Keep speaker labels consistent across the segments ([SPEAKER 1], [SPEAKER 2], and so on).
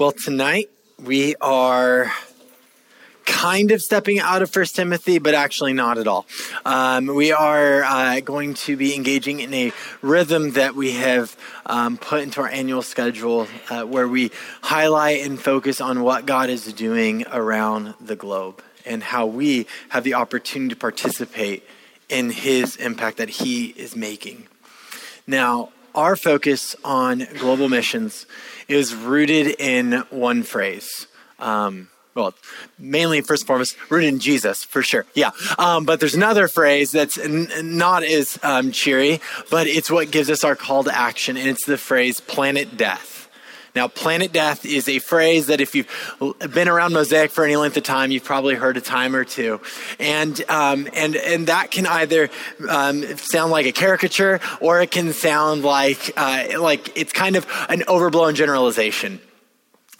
[SPEAKER 1] Well, tonight we are kind of stepping out of First Timothy, but actually not at all. Um, we are uh, going to be engaging in a rhythm that we have um, put into our annual schedule, uh, where we highlight and focus on what God is doing around the globe and how we have the opportunity to participate in His impact that He is making. Now, our focus on global missions is rooted in one phrase. Um, well, mainly first and foremost, rooted in Jesus, for sure. Yeah. Um, but there's another phrase that's n- not as um, cheery, but it's what gives us our call to action, and it's the phrase planet death. Now, planet death is a phrase that if you've been around Mosaic for any length of time, you've probably heard a time or two. And, um, and, and that can either um, sound like a caricature or it can sound like, uh, like it's kind of an overblown generalization.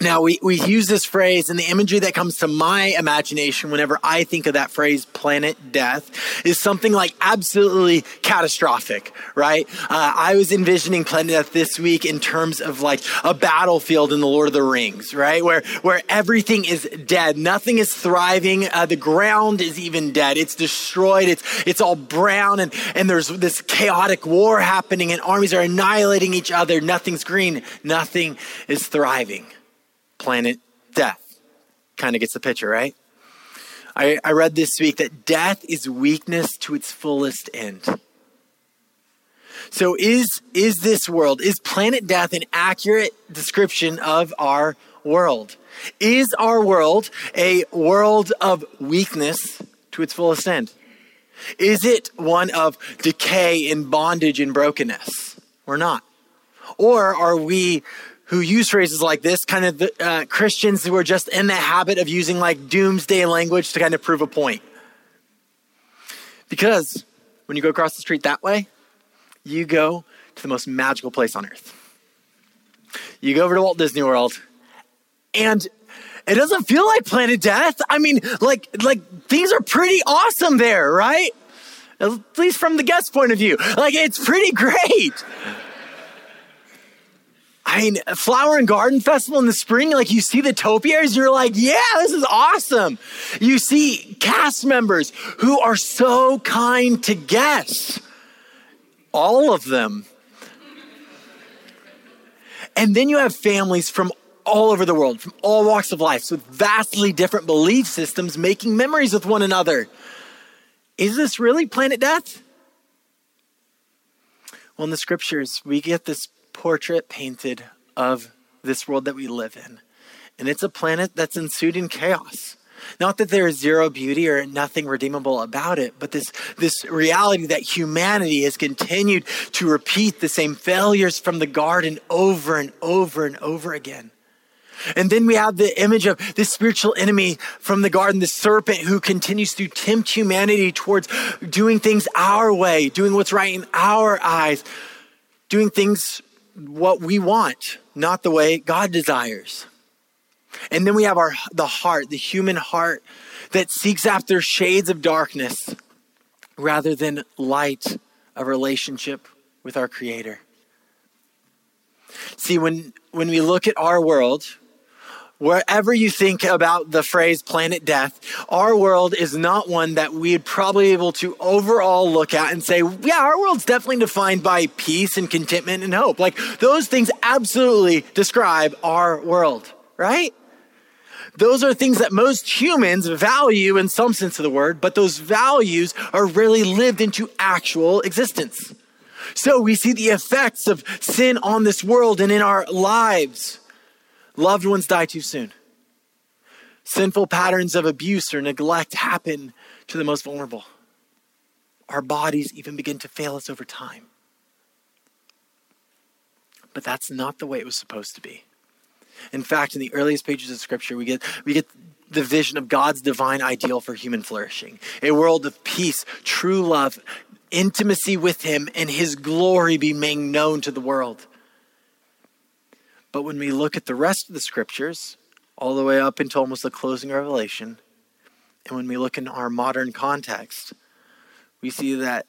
[SPEAKER 1] Now, we, we use this phrase, and the imagery that comes to my imagination whenever I think of that phrase, planet death, is something like absolutely catastrophic, right? Uh, I was envisioning planet death this week in terms of like a battlefield in the Lord of the Rings, right? Where, where everything is dead, nothing is thriving, uh, the ground is even dead, it's destroyed, it's, it's all brown, and, and there's this chaotic war happening, and armies are annihilating each other, nothing's green, nothing is thriving planet death. Kind of gets the picture, right? I, I read this week that death is weakness to its fullest end. So is is this world, is planet death an accurate description of our world? Is our world a world of weakness to its fullest end? Is it one of decay and bondage and brokenness? Or not? Or are we who use phrases like this, kind of the, uh, Christians who are just in the habit of using like doomsday language to kind of prove a point. Because when you go across the street that way, you go to the most magical place on earth. You go over to Walt Disney World, and it doesn't feel like Planet Death. I mean, like, like things are pretty awesome there, right? At least from the guest point of view. Like, it's pretty great. I mean, Flower and Garden Festival in the spring, like you see the topiaries, you're like, yeah, this is awesome. You see cast members who are so kind to guests, all of them. And then you have families from all over the world, from all walks of life, with vastly different belief systems, making memories with one another. Is this really planet death? Well, in the scriptures, we get this portrait painted of this world that we live in. And it's a planet that's ensued in chaos. Not that there is zero beauty or nothing redeemable about it, but this, this reality that humanity has continued to repeat the same failures from the garden over and over and over again. And then we have the image of this spiritual enemy from the garden, the serpent who continues to tempt humanity towards doing things our way, doing what's right in our eyes, doing things what we want, not the way God desires. And then we have our the heart, the human heart that seeks after shades of darkness rather than light of relationship with our creator. See, when when we look at our world, wherever you think about the phrase planet death, our world is not one that we'd probably be able to overall look at and say, yeah, our world's definitely defined by peace and contentment and hope. Like those things absolutely describe our world, right? Those are things that most humans value in some sense of the word, but those values are really lived into actual existence. So we see the effects of sin on this world and in our lives. Loved ones die too soon. Sinful patterns of abuse or neglect happen to the most vulnerable. Our bodies even begin to fail us over time. But that's not the way it was supposed to be. In fact, in the earliest pages of Scripture, we get, we get the vision of God's divine ideal for human flourishing a world of peace, true love, intimacy with Him, and His glory being made known to the world. But when we look at the rest of the scriptures, all the way up until almost the closing Revelation, and when we look in our modern context, we see that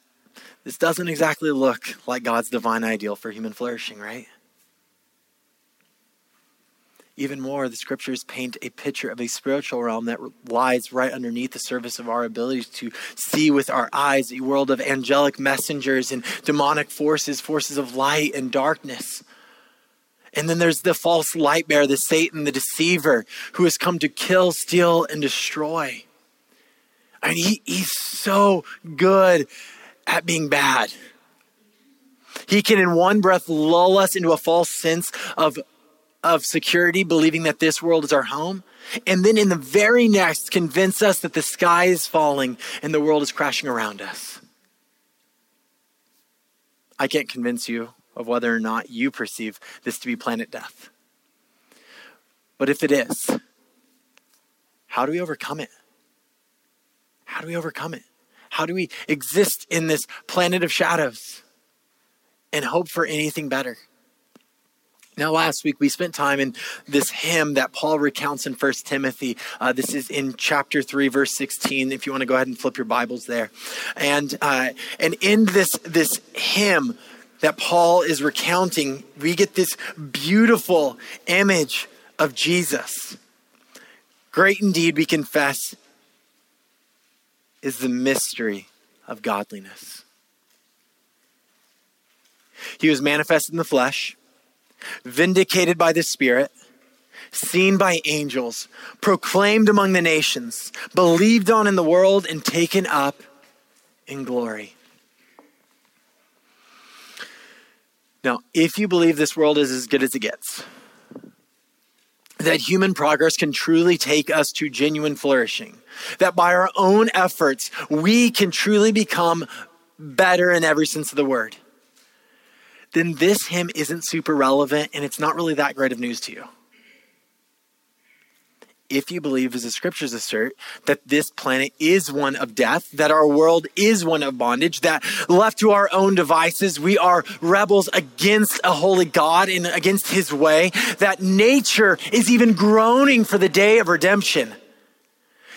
[SPEAKER 1] this doesn't exactly look like God's divine ideal for human flourishing, right? Even more, the scriptures paint a picture of a spiritual realm that lies right underneath the surface of our abilities to see with our eyes a world of angelic messengers and demonic forces, forces of light and darkness. And then there's the false light bearer, the Satan, the deceiver, who has come to kill, steal, and destroy. I mean, he, he's so good at being bad. He can, in one breath, lull us into a false sense of of security, believing that this world is our home. And then in the very next, convince us that the sky is falling and the world is crashing around us. I can't convince you of whether or not you perceive this to be planet death. But if it is, how do we overcome it? How do we overcome it? How do we exist in this planet of shadows and hope for anything better? Now, last week we spent time in this hymn that Paul recounts in First Timothy. Uh, this is in chapter three, verse sixteen. If you want to go ahead and flip your Bibles there, and uh, and in this this hymn that Paul is recounting, we get this beautiful image of Jesus. Great indeed, we confess, is the mystery of godliness. He was manifest in the flesh vindicated by the Spirit, seen by angels, proclaimed among the nations, believed on in the world, and taken up in glory. Now, if you believe this world is as good as it gets, that human progress can truly take us to genuine flourishing, that by our own efforts, we can truly become better in every sense of the word, then this hymn isn't super relevant and it's not really that great of news to you. If you believe, as the scriptures assert, that this planet is one of death, that our world is one of bondage, that left to our own devices, we are rebels against a holy God and against his way, that nature is even groaning for the day of redemption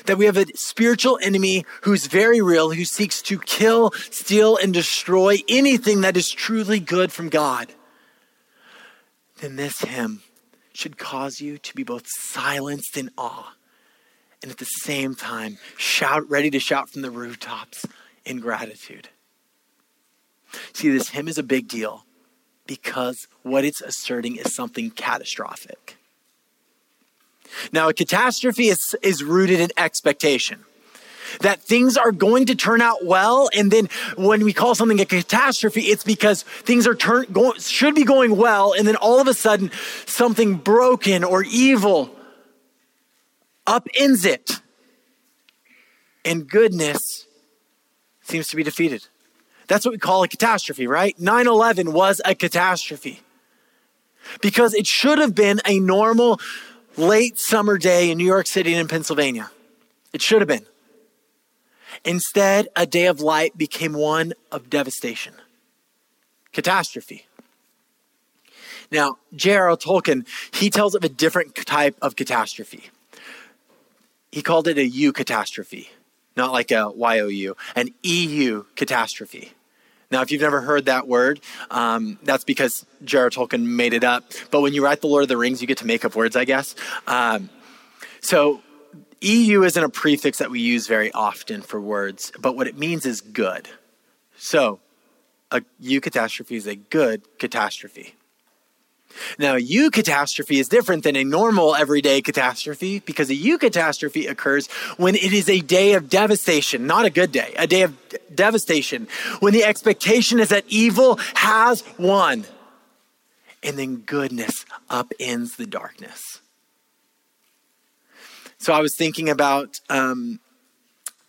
[SPEAKER 1] that we have a spiritual enemy who's very real, who seeks to kill, steal, and destroy anything that is truly good from God, then this hymn should cause you to be both silenced in awe and at the same time shout, ready to shout from the rooftops in gratitude. See, this hymn is a big deal because what it's asserting is something catastrophic. Now, a catastrophe is, is rooted in expectation that things are going to turn out well. And then when we call something a catastrophe, it's because things are turn, go, should be going well. And then all of a sudden, something broken or evil upends it. And goodness seems to be defeated. That's what we call a catastrophe, right? 9 11 was a catastrophe because it should have been a normal late summer day in New York City and in Pennsylvania. It should have been. Instead, a day of light became one of devastation, catastrophe. Now, J.R.R. Tolkien, he tells of a different type of catastrophe. He called it a U catastrophe, not like a an EU catastrophe. Now, if you've never heard that word, um, that's because J.R.R. Tolkien made it up. But when you write The Lord of the Rings, you get to make up words, I guess. Um, so, EU isn't a prefix that we use very often for words, but what it means is good. So, a eucatastrophe is a good catastrophe. Now, a eucatastrophe is different than a normal everyday catastrophe because a eucatastrophe occurs when it is a day of devastation, not a good day, a day of devastation, when the expectation is that evil has won and then goodness upends the darkness. So I was thinking about um,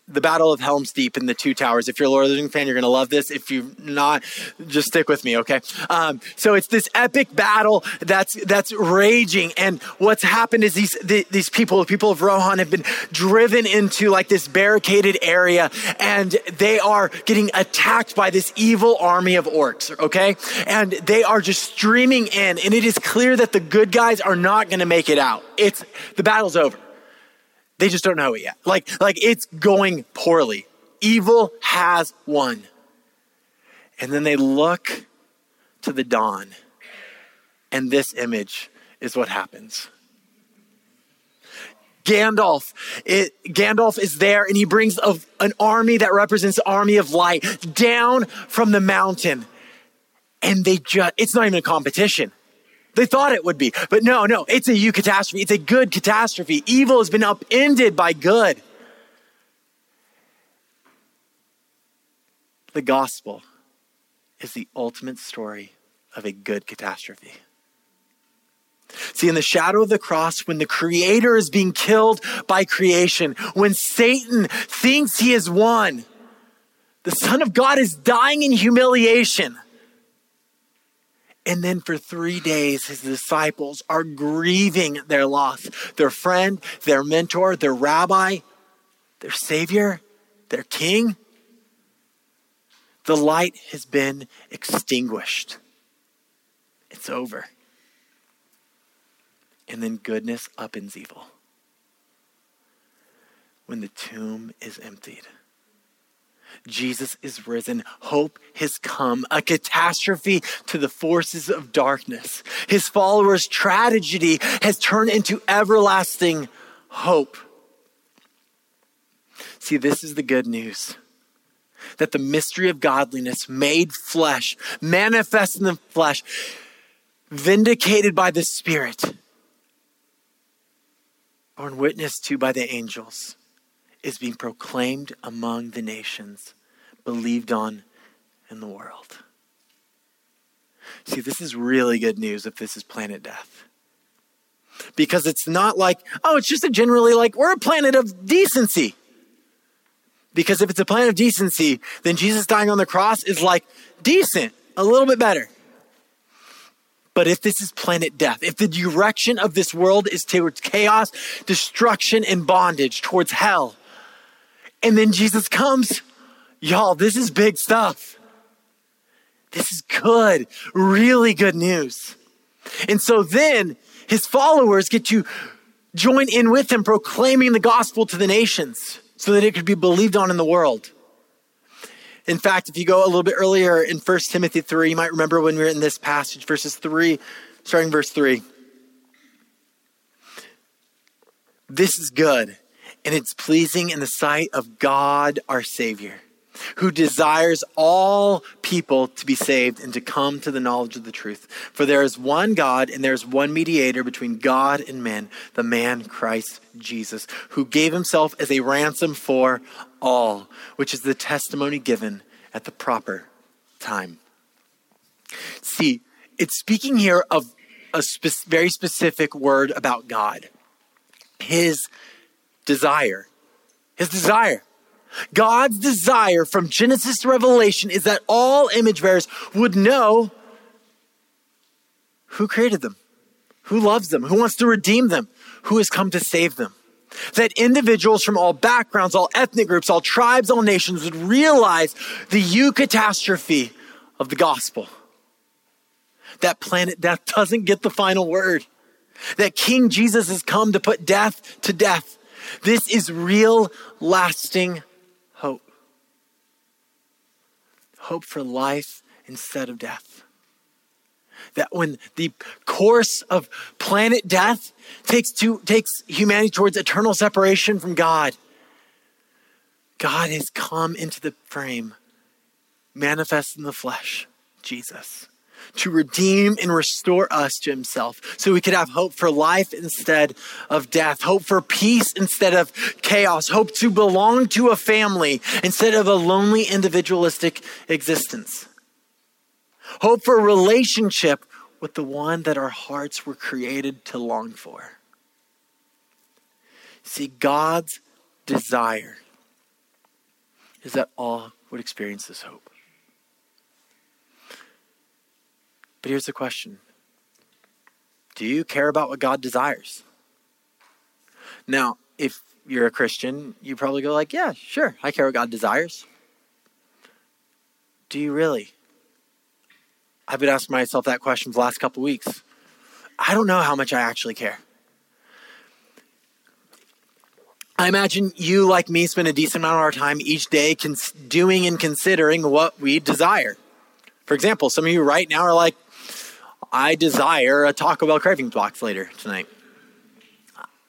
[SPEAKER 1] the Battle of Helm's Deep and the Two Towers. If you're a Lord of the Rings fan, you're going to love this. If you're not, just stick with me, okay? Um, so it's this epic battle that's that's raging, and what's happened is these the, these people, the people of Rohan, have been driven into like this barricaded area, and they are getting attacked by this evil army of orcs, okay? And they are just streaming in, and it is clear that the good guys are not going to make it out. It's the battle's over. They just don't know it yet. Like, like it's going poorly. Evil has won. And then they look to the dawn, and this image is what happens. Gandalf. It, Gandalf is there and he brings a, an army that represents army of light down from the mountain. And they just, it's not even a competition. They thought it would be, but no, no, it's a eucatastrophe. It's a good catastrophe. Evil has been upended by good. The gospel is the ultimate story of a good catastrophe. See, in the shadow of the cross, when the creator is being killed by creation, when Satan thinks he has won, the Son of God is dying in humiliation. And then for three days, his disciples are grieving their loss. Their friend, their mentor, their rabbi, their savior, their king. The light has been extinguished. It's over and then goodness upends evil. When the tomb is emptied, Jesus is risen. Hope has come. A catastrophe to the forces of darkness. His followers' tragedy has turned into everlasting hope. See, this is the good news that the mystery of godliness made flesh, manifest in the flesh, vindicated by the Spirit borne witness to by the angels, is being proclaimed among the nations, believed on in the world. See, this is really good news if this is planet death. Because it's not like, oh, it's just a generally like, we're a planet of decency. Because if it's a planet of decency, then Jesus dying on the cross is like decent, a little bit better. But if this is planet death, if the direction of this world is towards chaos, destruction, and bondage, towards hell, and then Jesus comes, y'all, this is big stuff. This is good, really good news. And so then his followers get to join in with him, proclaiming the gospel to the nations so that it could be believed on in the world. In fact, if you go a little bit earlier in 1 Timothy 3, you might remember when we were in this passage, verses 3, starting verse 3. This is good, and it's pleasing in the sight of God our Savior, who desires all people to be saved and to come to the knowledge of the truth. For there is one God, and there is one mediator between God and men, the man Christ Jesus, who gave himself as a ransom for all, which is the testimony given at the proper time. See, it's speaking here of a spe- very specific word about God His desire. His desire. God's desire from Genesis to Revelation is that all image bearers would know who created them, who loves them, who wants to redeem them, who has come to save them that individuals from all backgrounds, all ethnic groups, all tribes, all nations would realize the eucatastrophe of the gospel. That planet death doesn't get the final word. That King Jesus has come to put death to death. This is real, lasting hope. Hope for life instead of death. That when the course of planet death takes, to, takes humanity towards eternal separation from God, God has come into the frame, manifest in the flesh, Jesus, to redeem and restore us to himself so we could have hope for life instead of death, hope for peace instead of chaos, hope to belong to a family instead of a lonely individualistic existence. Hope for relationship with the one that our hearts were created to long for. See, God's desire is that all would experience this hope. But here's the question Do you care about what God desires? Now, if you're a Christian, you probably go like, "Yeah, sure, I care what God desires." Do you really? I've been asking myself that question for the last couple weeks. I don't know how much I actually care. I imagine you, like me, spend a decent amount of our time each day cons- doing and considering what we desire. For example, some of you right now are like, I desire a Taco Bell cravings box later tonight.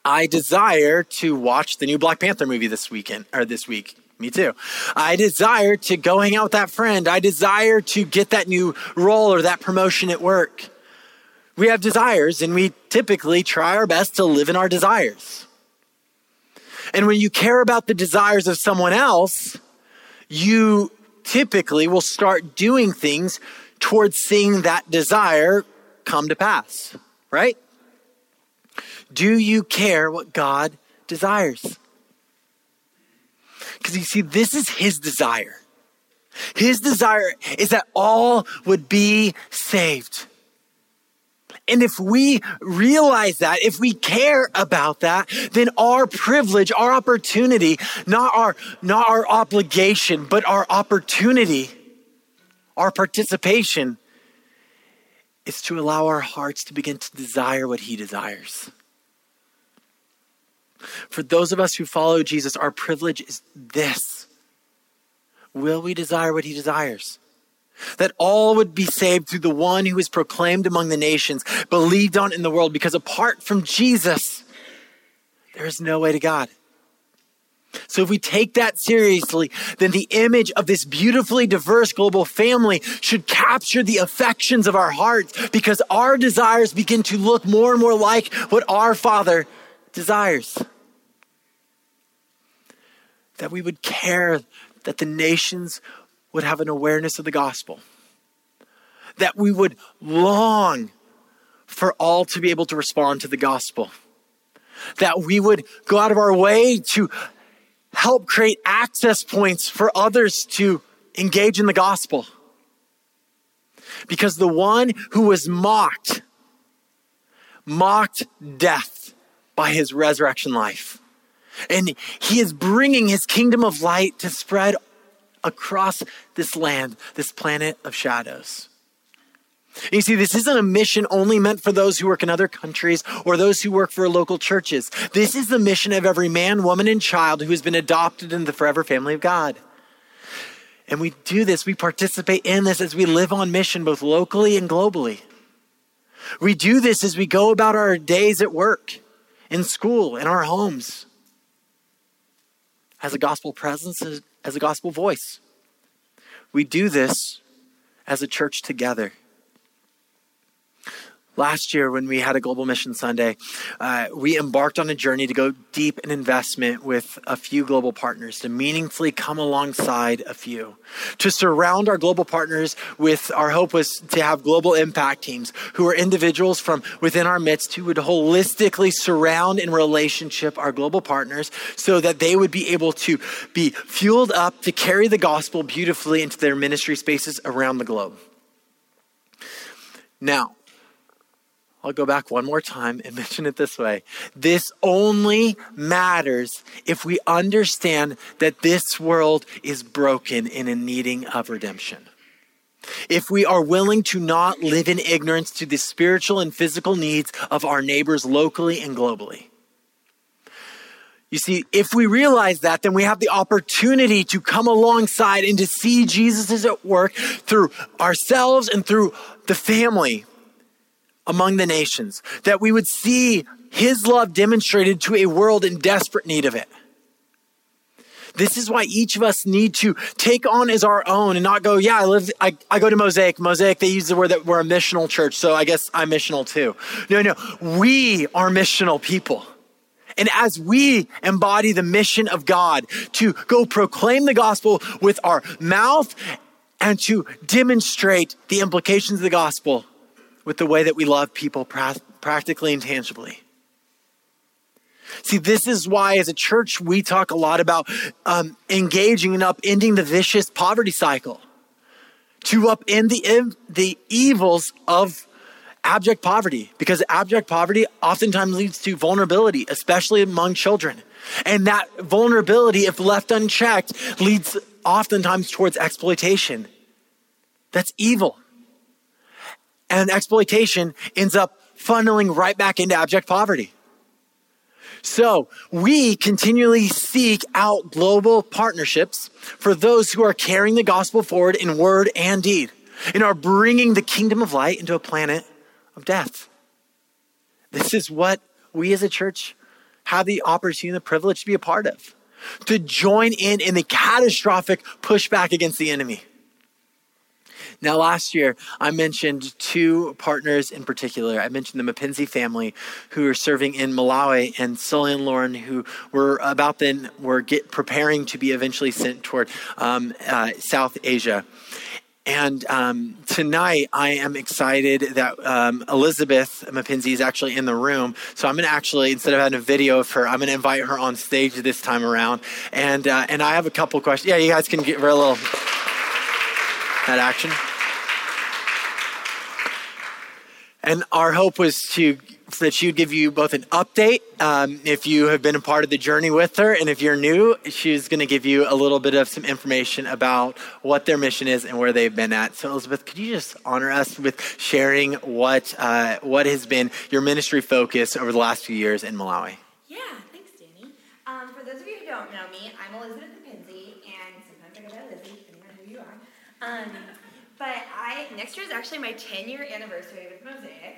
[SPEAKER 1] I desire to watch the new Black Panther movie this weekend or this week. Me too. I desire to go hang out with that friend. I desire to get that new role or that promotion at work. We have desires and we typically try our best to live in our desires. And when you care about the desires of someone else, you typically will start doing things towards seeing that desire come to pass, right? Do you care what God desires? Because you see, this is his desire. His desire is that all would be saved. And if we realize that, if we care about that, then our privilege, our opportunity, not our, not our obligation, but our opportunity, our participation is to allow our hearts to begin to desire what he desires. For those of us who follow Jesus, our privilege is this. Will we desire what he desires? That all would be saved through the one who is proclaimed among the nations, believed on in the world, because apart from Jesus, there is no way to God. So, if we take that seriously, then the image of this beautifully diverse global family should capture the affections of our hearts because our desires begin to look more and more like what our Father desires. That we would care that the nations would have an awareness of the gospel, that we would long for all to be able to respond to the gospel, that we would go out of our way to help create access points for others to engage in the gospel. Because the one who was mocked, mocked death by his resurrection life. And he is bringing his kingdom of light to spread across this land, this planet of shadows. You see, this isn't a mission only meant for those who work in other countries or those who work for local churches. This is the mission of every man, woman, and child who has been adopted in the forever family of God. And we do this, we participate in this as we live on mission, both locally and globally. We do this as we go about our days at work, in school, in our homes, as a gospel presence, as a gospel voice. We do this as a church together. Last year, when we had a Global Mission Sunday, uh, we embarked on a journey to go deep in investment with a few global partners, to meaningfully come alongside a few, to surround our global partners with our hope was to have global impact teams who are individuals from within our midst who would holistically surround in relationship our global partners so that they would be able to be fueled up to carry the gospel beautifully into their ministry spaces around the globe. Now, I'll go back one more time and mention it this way. This only matters if we understand that this world is broken and in needing of redemption. If we are willing to not live in ignorance to the spiritual and physical needs of our neighbors locally and globally. You see, if we realize that, then we have the opportunity to come alongside and to see Jesus is at work through ourselves and through the family among the nations, that we would see his love demonstrated to a world in desperate need of it. This is why each of us need to take on as our own and not go, yeah, I live, I, I go to Mosaic. Mosaic, they use the word that we're a missional church, so I guess I'm missional too. No, no, we are missional people. And as we embody the mission of God to go proclaim the gospel with our mouth and to demonstrate the implications of the gospel with the way that we love people pra- practically and tangibly. See, this is why, as a church, we talk a lot about um, engaging and upending the vicious poverty cycle, to upend the, the evils of abject poverty, because abject poverty oftentimes leads to vulnerability, especially among children. And that vulnerability, if left unchecked, leads oftentimes towards exploitation. That's evil and exploitation ends up funneling right back into abject poverty. So we continually seek out global partnerships for those who are carrying the gospel forward in word and deed and are bringing the kingdom of light into a planet of death. This is what we as a church have the opportunity and the privilege to be a part of, to join in in the catastrophic pushback against the enemy. Now, last year, I mentioned two partners in particular. I mentioned the Mapenzi family who are serving in Malawi and Sully and Lauren, who were about then were get, preparing to be eventually sent toward um, uh, South Asia. And um, tonight, I am excited that um, Elizabeth Mapenzi is actually in the room. So I'm going to actually, instead of having a video of her, I'm going to invite her on stage this time around. And uh, and I have a couple questions. Yeah, you guys can give her a little that action. And our hope was to that she'd give you both an update um, if you have been a part of the journey with her, and if you're new, she's going to give you a little bit of some information about what their mission is and where they've been at. So, Elizabeth, could you just honor us with sharing what uh, what has been your ministry focus over the last few years in Malawi?
[SPEAKER 2] Yeah, thanks, Danny. Um, for those of you who don't know me, I'm Elizabeth Mapenzi, and sometimes I go by Lizzie, depending on who you are. Um, I next year is actually my 10 year anniversary with Mosaic.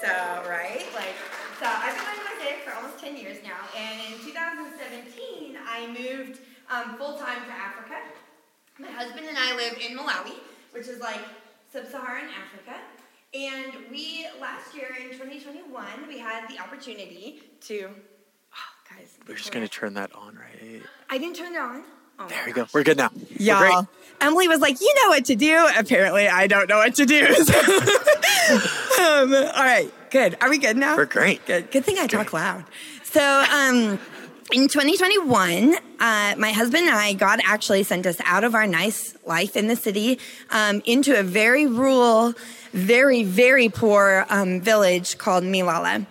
[SPEAKER 2] So right, like so I've been with Mosaic for almost 10 years now, and in 2017 I moved um, full time to Africa. My husband and I live in Malawi, which is like sub-Saharan Africa. And we last year in 2021 we had the opportunity to. Oh, guys.
[SPEAKER 1] We're just going to turn that on, right?
[SPEAKER 2] I didn't turn it on. Oh
[SPEAKER 1] there we go. We're good now.
[SPEAKER 3] Y'all. Emily was like, you know what to do. Apparently, I don't know what to do. um, all right, good. Are we good now?
[SPEAKER 1] We're great.
[SPEAKER 3] Good. Good thing I talk loud. So, um, in 2021, uh, my husband and I, God actually sent us out of our nice life in the city um, into a very rural, very, very poor um, village called Milala.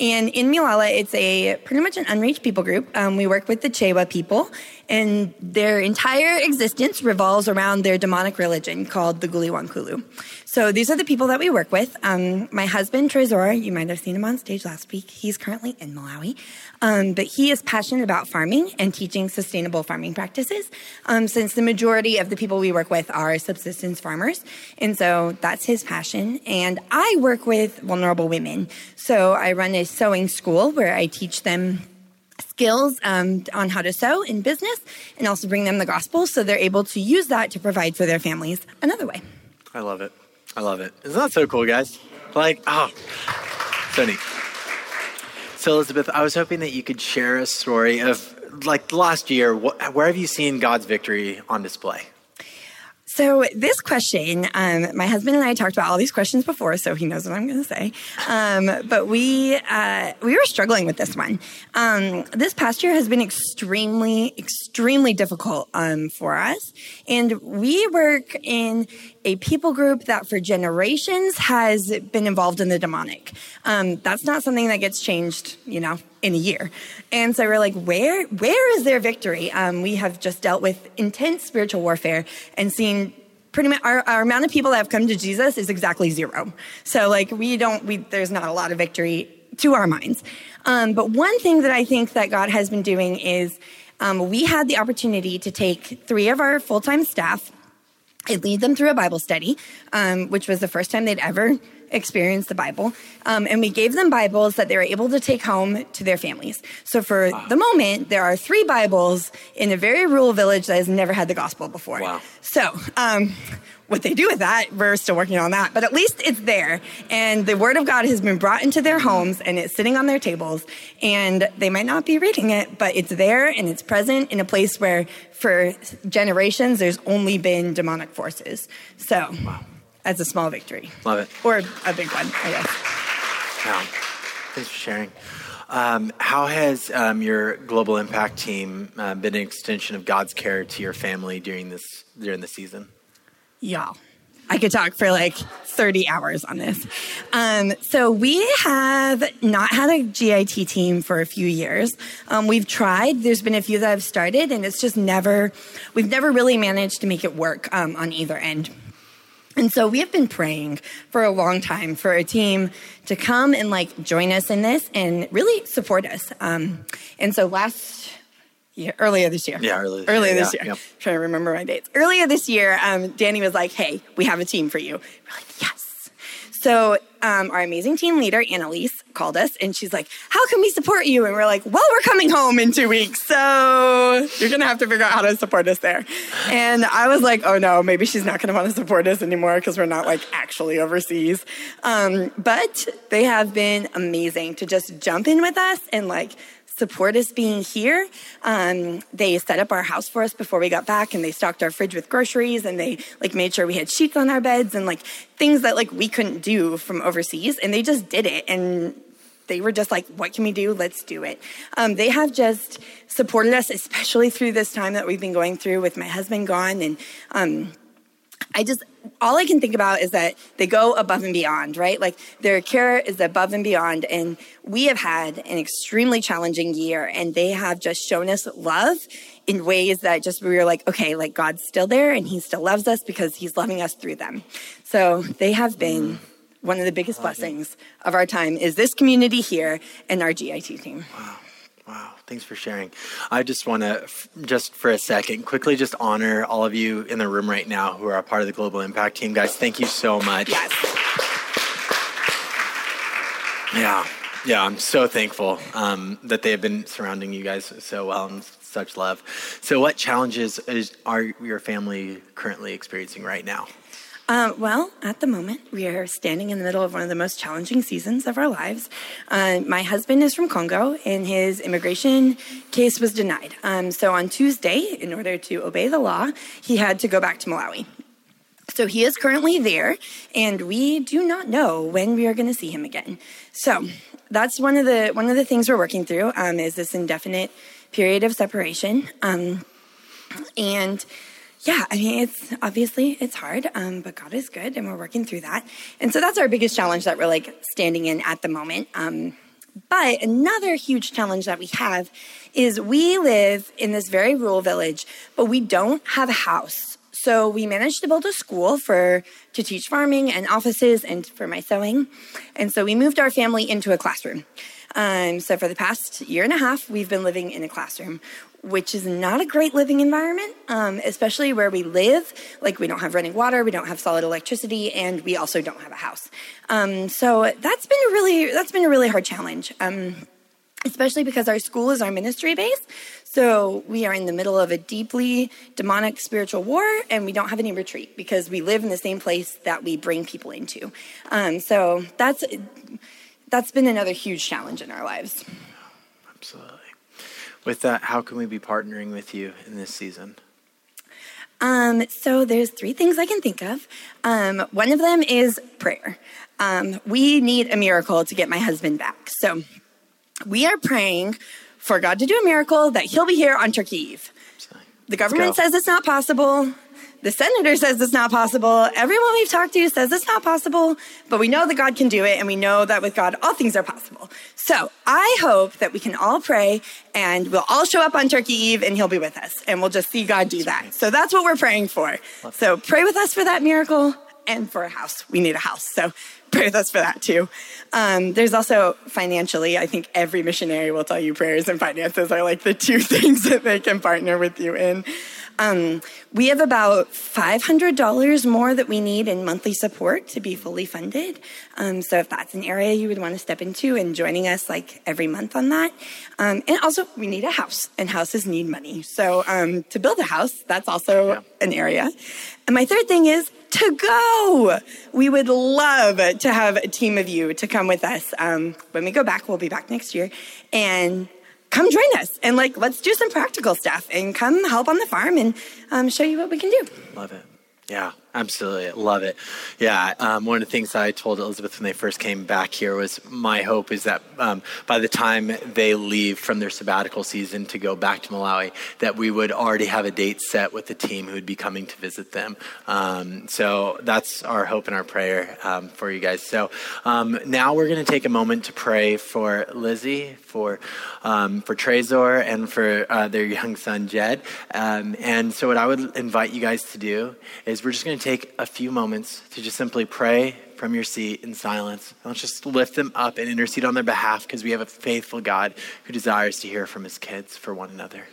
[SPEAKER 3] And in Milala, it's a pretty much an unreached people group. Um, we work with the Chewa people, and their entire existence revolves around their demonic religion called the Gule Wamkulu. So these are the people that we work with. Um, my husband, Trezor, you might have seen him on stage last week. He's currently in Malawi. Um, but he is passionate about farming and teaching sustainable farming practices, um, since the majority of the people we work with are subsistence farmers. And so that's his passion. And I work with vulnerable women. So I run a sewing school where I teach them skills um, on how to sew in business and also bring them the gospel so they're able to use that to provide for their families another way.
[SPEAKER 1] I love it. I love it. Isn't that so cool, guys? Like, oh, so neat. So, Elizabeth, I was hoping that you could share a story of like last year. where have you seen God's victory on display?
[SPEAKER 3] So this question, um, my husband and I talked about all these questions before, so he knows what I'm going to say. Um, but we uh, we were struggling with this one. Um, this past year has been extremely, extremely difficult um, for us, and we work in a people group that for generations has been involved in the demonic. Um, that's not something that gets changed, you know, in a year. And so we're like, where, where is their victory? Um, we have just dealt with intense spiritual warfare and seen pretty much our, our amount of people that have come to Jesus is exactly zero. So like we don't, we, there's not a lot of victory to our minds. Um, but one thing that I think that God has been doing is um, we had the opportunity to take three of our full-time staff I'd lead them through a Bible study, um, which was the first time they'd ever experienced the Bible. Um, and we gave them Bibles that they were able to take home to their families. So for wow. the moment, there are three Bibles in a very rural village that has never had the gospel before.
[SPEAKER 1] Wow.
[SPEAKER 3] So, um, what they do with that, we're still working on that, but at least it's there. And the word of God has been brought into their homes and it's sitting on their tables. And they might not be reading it, but it's there and it's present in a place where for generations there's only been demonic forces. So, wow. as a small victory.
[SPEAKER 1] Love it.
[SPEAKER 3] Or a big one, I guess.
[SPEAKER 1] Yeah. Thanks for sharing. Um, how has um, your global impact team uh, been an extension of God's care to your family during this during the season?
[SPEAKER 3] Y'all. I could talk for like 30 hours on this. Um, so we have not had a GIT team for a few years. Um, we've tried. There's been a few that I've started, and it's just never. We've never really managed to make it work um, on either end. And so we have been praying for a long time for a team to come and like join us in this and really support us. Um, and so last yeah, earlier this year.
[SPEAKER 1] Yeah, earlier.
[SPEAKER 3] Earlier this year. Yep. Trying to remember my dates. Earlier this year, um, Danny was like, "Hey, we have a team for you." We're like, "Yes." So um, our amazing team leader, Annalise, called us and she's like, How can we support you? And we're like, Well, we're coming home in two weeks. So you're going to have to figure out how to support us there. And I was like, Oh no, maybe she's not going to want to support us anymore because we're not like actually overseas. Um, but they have been amazing to just jump in with us and like support us being here. Um, they set up our house for us before we got back and they stocked our fridge with groceries and they like made sure we had sheets on our beds and like things that like we couldn't do from overseas and they just did it and they were just like, what can we do? Let's do it. Um, they have just supported us, especially through this time that we've been going through with my husband gone. And um, I just, all I can think about is that they go above and beyond, right? Like their care is above and beyond. And we have had an extremely challenging year and they have just shown us love in ways that just we were like, okay, like God's still there and he still loves us because he's loving us through them. So they have been one of the biggest blessings of our time is this community here and our GIT team.
[SPEAKER 1] Wow. Thanks for sharing. I just want to, f- just for a second, quickly just honor all of you in the room right now who are a part of the Global Impact team. Guys, thank you so much.
[SPEAKER 3] Yes.
[SPEAKER 1] Yeah, yeah, I'm so thankful um, that they have been surrounding you guys so well and such love. So, what challenges is, are your family currently experiencing right now?
[SPEAKER 3] Uh, well, at the moment, we are standing in the middle of one of the most challenging seasons of our lives. Uh, my husband is from Congo, and his immigration case was denied. Um, so on Tuesday, in order to obey the law, he had to go back to Malawi. So he is currently there, and we do not know when we are going to see him again. So that's one of the one of the things we're working through um, is this indefinite period of separation, um, and yeah, I mean, it's obviously it's hard, um, but God is good, and we're working through that. And so that's our biggest challenge that we're like standing in at the moment. Um, but another huge challenge that we have is we live in this very rural village, but we don't have a house. So we managed to build a school for to teach farming and offices and for my sewing. And so we moved our family into a classroom. Um, so for the past year and a half, we've been living in a classroom, which is not a great living environment, um, especially where we live. Like we don't have running water, we don't have solid electricity, and we also don't have a house. Um, so that's been a really that's been a really hard challenge. Um, especially because our school is our ministry base. So we are in the middle of a deeply demonic spiritual war, and we don't have any retreat because we live in the same place that we bring people into. Um, so that's that's been another huge challenge in our lives.
[SPEAKER 1] Absolutely. With that, how can we be partnering with you in this season?
[SPEAKER 3] Um, so there's three things I can think of. Um, one of them is prayer. Um, we need a miracle to get my husband back. So we are praying for God to do a miracle that he'll be here on Turkey Eve. The government says it's not possible. The senator says it's not possible. Everyone we've talked to says it's not possible, but we know that God can do it, and we know that with God, all things are possible. So I hope that we can all pray and we'll all show up on Turkey Eve and He'll be with us, and we'll just see God do that. So that's what we're praying for. So pray with us for that miracle and for a house. We need a house. So pray with us for that too. Um, there's also financially, I think every missionary will tell you prayers and finances are like the two things that they can partner with you in. Um, we have about $500 more that we need in monthly support to be fully funded. Um, so if that's an area you would want to step into and joining us like every month on that. Um, and also we need a house and houses need money. So um, to build a house, that's also yeah. an area. And my third thing is to go. We would love to have a team of you to come with us. Um, when we go back, we'll be back next year and come join us and like let's do some practical stuff and come help on the farm and um, show you what we can do.
[SPEAKER 1] Love it. Yeah, absolutely. Love it. Yeah, um, one of the things I told Elizabeth when they first came back here was my hope is that um, by the time they leave from their sabbatical season to go back to Malawi, that we would already have a date set with the team who would be coming to visit them. Um, so that's our hope and our prayer um, for you guys. So um, now we're going to take a moment to pray for Lizzie, for um, for Trezor, and for uh, their young son Jed. and so what I would invite you guys to do is we're just going to take a few moments to just simply pray from your seat in silence. And let's just lift them up and intercede on their behalf because we have a faithful God who desires to hear from his kids for one another.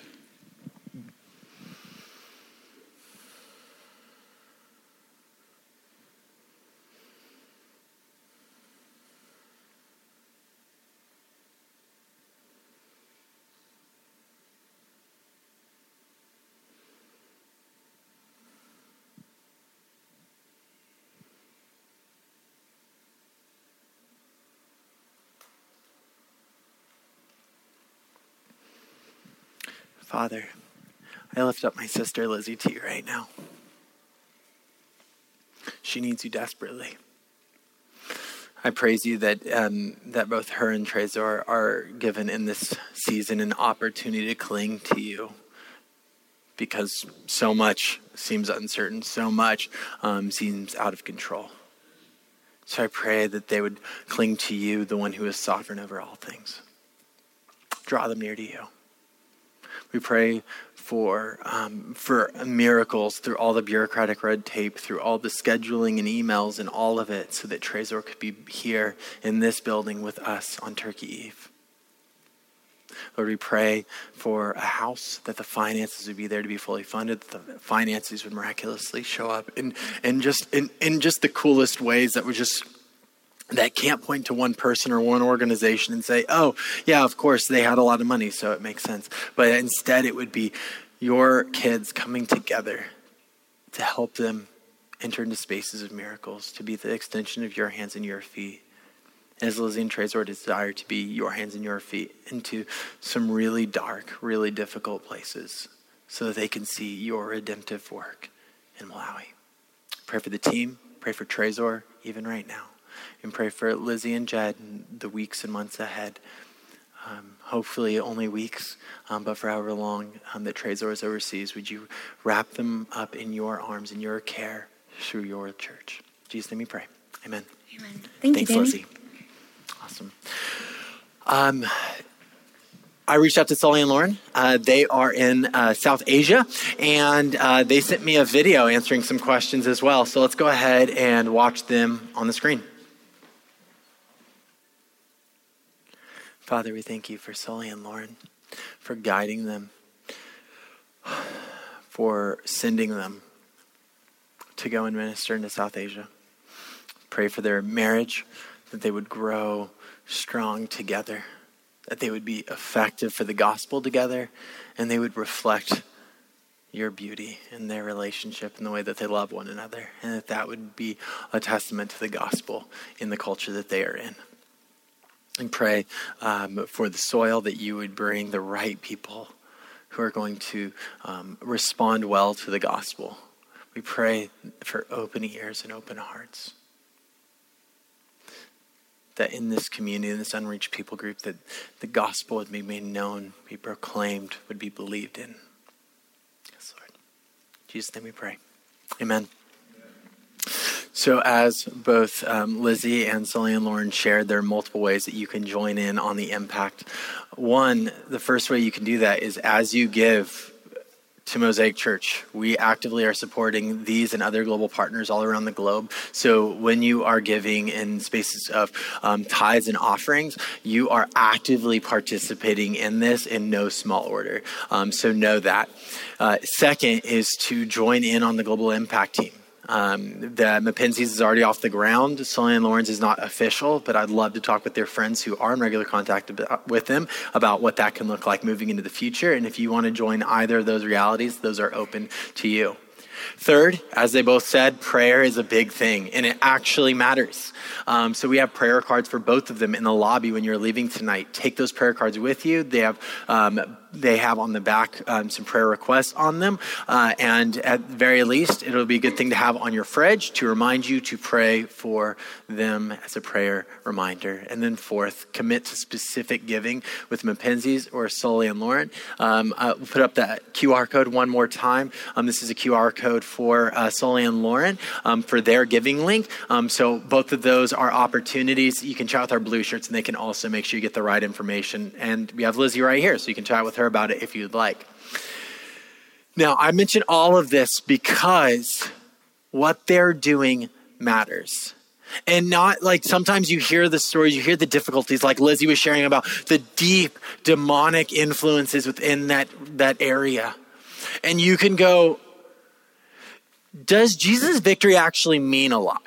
[SPEAKER 1] Father, I lift up my sister Lizzie to you right now. She needs you desperately. I praise you that um, that both her and Trezor are given in this season an opportunity to cling to you, because so much seems uncertain, so much um, seems out of control. So I pray that they would cling to you, the one who is sovereign over all things. Draw them near to you. We pray for um, for miracles through all the bureaucratic red tape, through all the scheduling and emails and all of it, so that Trezor could be here in this building with us on Turkey Eve. Lord, we pray for a house that the finances would be there to be fully funded, that the finances would miraculously show up in, in just in, in just the coolest ways that would just that can't point to one person or one organization and say, oh, yeah, of course, they had a lot of money, so it makes sense. But instead, it would be your kids coming together to help them enter into spaces of miracles, to be the extension of your hands and your feet. As Lizzie and Trezor desire to be your hands and your feet into some really dark, really difficult places so that they can see your redemptive work in Malawi. Pray for the team, pray for Trezor, even right now and pray for Lizzie and Jed in the weeks and months ahead. Um, hopefully, only weeks, um, but for however long um, that Trezor is overseas, would you wrap them up in your arms, in your care, through your church? In Jesus' name we pray. Amen.
[SPEAKER 3] Amen. Thank
[SPEAKER 1] Thanks,
[SPEAKER 3] you, Danny.
[SPEAKER 1] Lizzie. Awesome. Um, I reached out to Sully and Lauren. Uh, they are in uh, South Asia, and uh, they sent me a video answering some questions as well. So let's go ahead and watch them on the screen. Father, we thank you for Sully and Lauren, for guiding them, for sending them to go and minister into South Asia. Pray for their marriage, that they would grow strong together, that they would be effective for the gospel together, and they would reflect your beauty in their relationship and the way that they love one another, and that that would be a testament to the gospel in the culture that they are in and pray um, for the soil that you would bring the right people who are going to um, respond well to the gospel. We pray for open ears and open hearts. That in this community, in this unreached people group, that the gospel would be made known, be proclaimed, would be believed in. Yes, Lord. In Jesus' name we pray. Amen. So, as both um, Lizzie and Sully and Lauren shared, there are multiple ways that you can join in on the impact. One, the first way you can do that is as you give to Mosaic Church. We actively are supporting these and other global partners all around the globe. So when you are giving in spaces of um, tithes and offerings, you are actively participating in this in no small order. Um, so know that. Uh, second is to join in on the global impact team. Um, the Mapenzies is already off the ground. Sully and Lauren's is not official, but I'd love to talk with their friends who are in regular contact with them about what that can look like moving into the future. And if you want to join either of those realities, those are open to you. Third, as they both said, prayer is a big thing and it actually matters. Um, so we have prayer cards for both of them in the lobby when you're leaving tonight. Take those prayer cards with you. They have um, they have on the back um, some prayer requests on them. Uh, and at the very least, it'll be a good thing to have on your fridge to remind you to pray for them as a prayer reminder. And then, fourth, commit to specific giving with Mapenzies or Sully and Lauren. Um, uh, we'll put up that QR code one more time. Um, this is a QR code for uh, Sully and Lauren um, for their giving link. Um, so, both of those are opportunities. You can chat with our blue shirts, and they can also make sure you get the right information. And we have Lizzie right here, so you can chat with her her about it if you'd like. Now, I mention all of this because what they're doing matters. And not like sometimes you hear the stories, you hear the difficulties, like Lizzie was sharing about the deep demonic influences within that, that area. And you can go, does Jesus' victory actually mean a lot?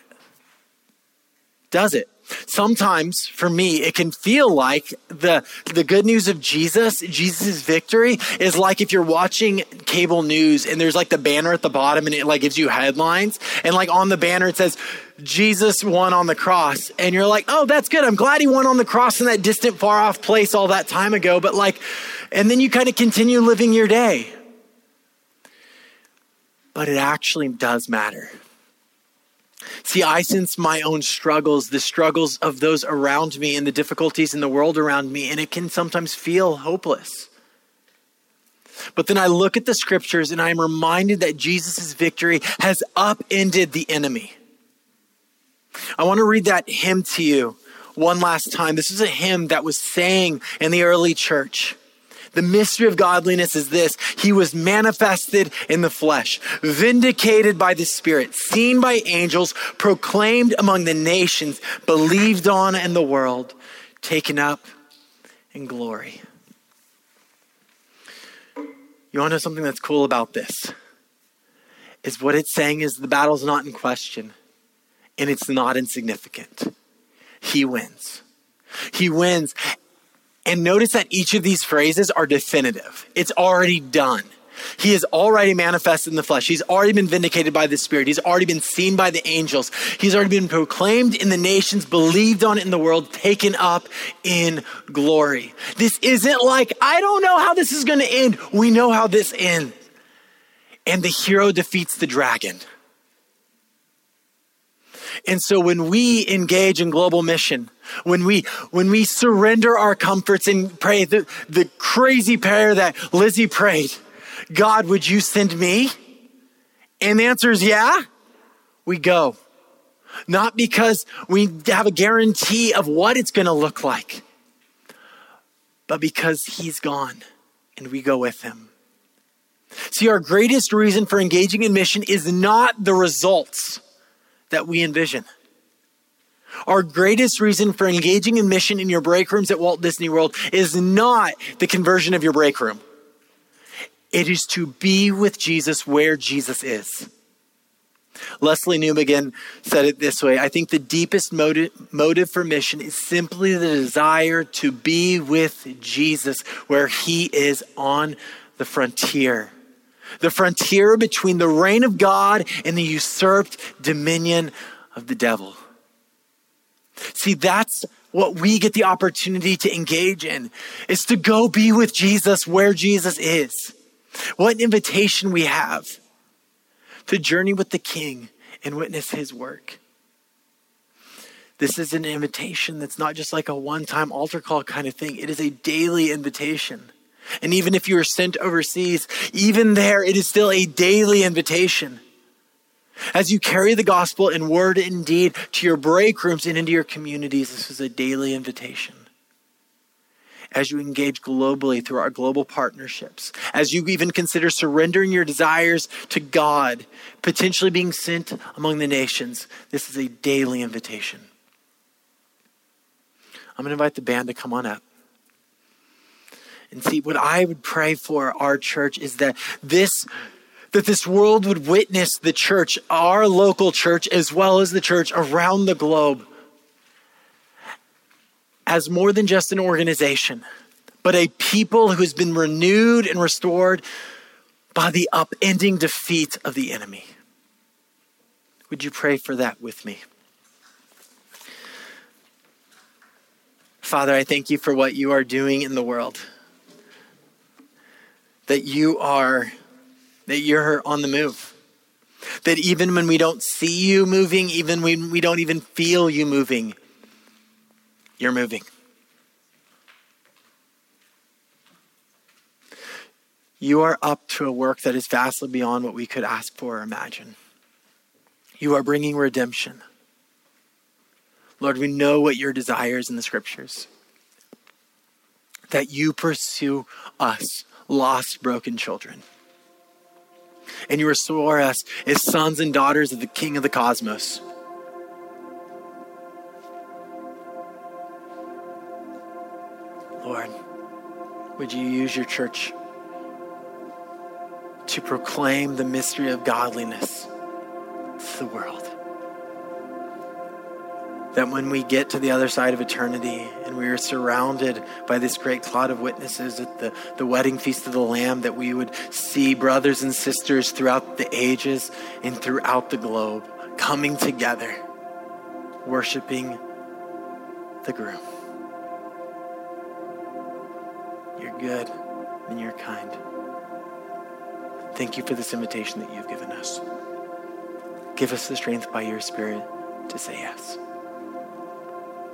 [SPEAKER 1] Does it? Sometimes for me, it can feel like the, the good news of Jesus, Jesus' victory is like if you're watching cable news and there's like the banner at the bottom and it like gives you headlines and like on the banner it says, Jesus won on the cross. And you're like, oh, that's good. I'm glad he won on the cross in that distant, far off place all that time ago. But like, and then you kind of continue living your day. But it actually does matter. See, I sense my own struggles, the struggles of those around me, and the difficulties in the world around me, and it can sometimes feel hopeless. But then I look at the scriptures and I'm reminded that Jesus' victory has upended the enemy. I want to read that hymn to you one last time. This is a hymn that was sang in the early church. The mystery of godliness is this He was manifested in the flesh, vindicated by the Spirit, seen by angels, proclaimed among the nations, believed on in the world, taken up in glory. You want to know something that's cool about this? Is what it's saying is the battle's not in question and it's not insignificant. He wins. He wins. And notice that each of these phrases are definitive. It's already done. He is already manifested in the flesh. He's already been vindicated by the Spirit. He's already been seen by the angels. He's already been proclaimed in the nations, believed on in the world, taken up in glory. This isn't like, I don't know how this is going to end. We know how this ends. And the hero defeats the dragon. And so when we engage in global mission, when we when we surrender our comforts and pray the, the crazy prayer that Lizzie prayed, God, would you send me? And the answer is yeah, we go. Not because we have a guarantee of what it's going to look like, but because he's gone and we go with him. See, our greatest reason for engaging in mission is not the results that we envision. Our greatest reason for engaging in mission in your break rooms at Walt Disney World is not the conversion of your break room. It is to be with Jesus where Jesus is. Lesslie Newbigin said it this way I think the deepest motive, motive for mission is simply the desire to be with Jesus where he is on the frontier the frontier between the reign of God and the usurped dominion of the devil. See, that's what we get the opportunity to engage in is to go be with Jesus where Jesus is. What an invitation we have to journey with the King and witness his work. This is an invitation that's not just like a one time altar call kind of thing, it is a daily invitation. And even if you are sent overseas, even there, it is still a daily invitation. As you carry the gospel in word and deed to your break rooms and into your communities, this is a daily invitation. As you engage globally through our global partnerships, as you even consider surrendering your desires to God, potentially being sent among the nations, this is a daily invitation. I'm going to invite the band to come on up. And see, what I would pray for our church is that this that this world would witness the church, our local church, as well as the church around the globe, as more than just an organization, but a people who has been renewed and restored by the upending defeat of the enemy. Would you pray for that with me? Father, I thank you for what you are doing in the world that you are that you're on the move. That even when we don't see you moving, even when we don't even feel you moving, you're moving. You are up to a work that is vastly beyond what we could ask for or imagine. You are bringing redemption. Lord, we know what your desires in the scriptures. That you pursue us lost, broken children. And you restore us as sons and daughters of the King of the cosmos. Lord, would you use your church to proclaim the mystery of godliness to the world? That when we get to the other side of eternity and we are surrounded by this great cloud of witnesses at the, the wedding feast of the Lamb, that we would see brothers and sisters throughout the ages and throughout the globe coming together, worshiping the groom. You're good and you're kind. Thank you for this invitation that you've given us. Give us the strength by your Spirit to say yes.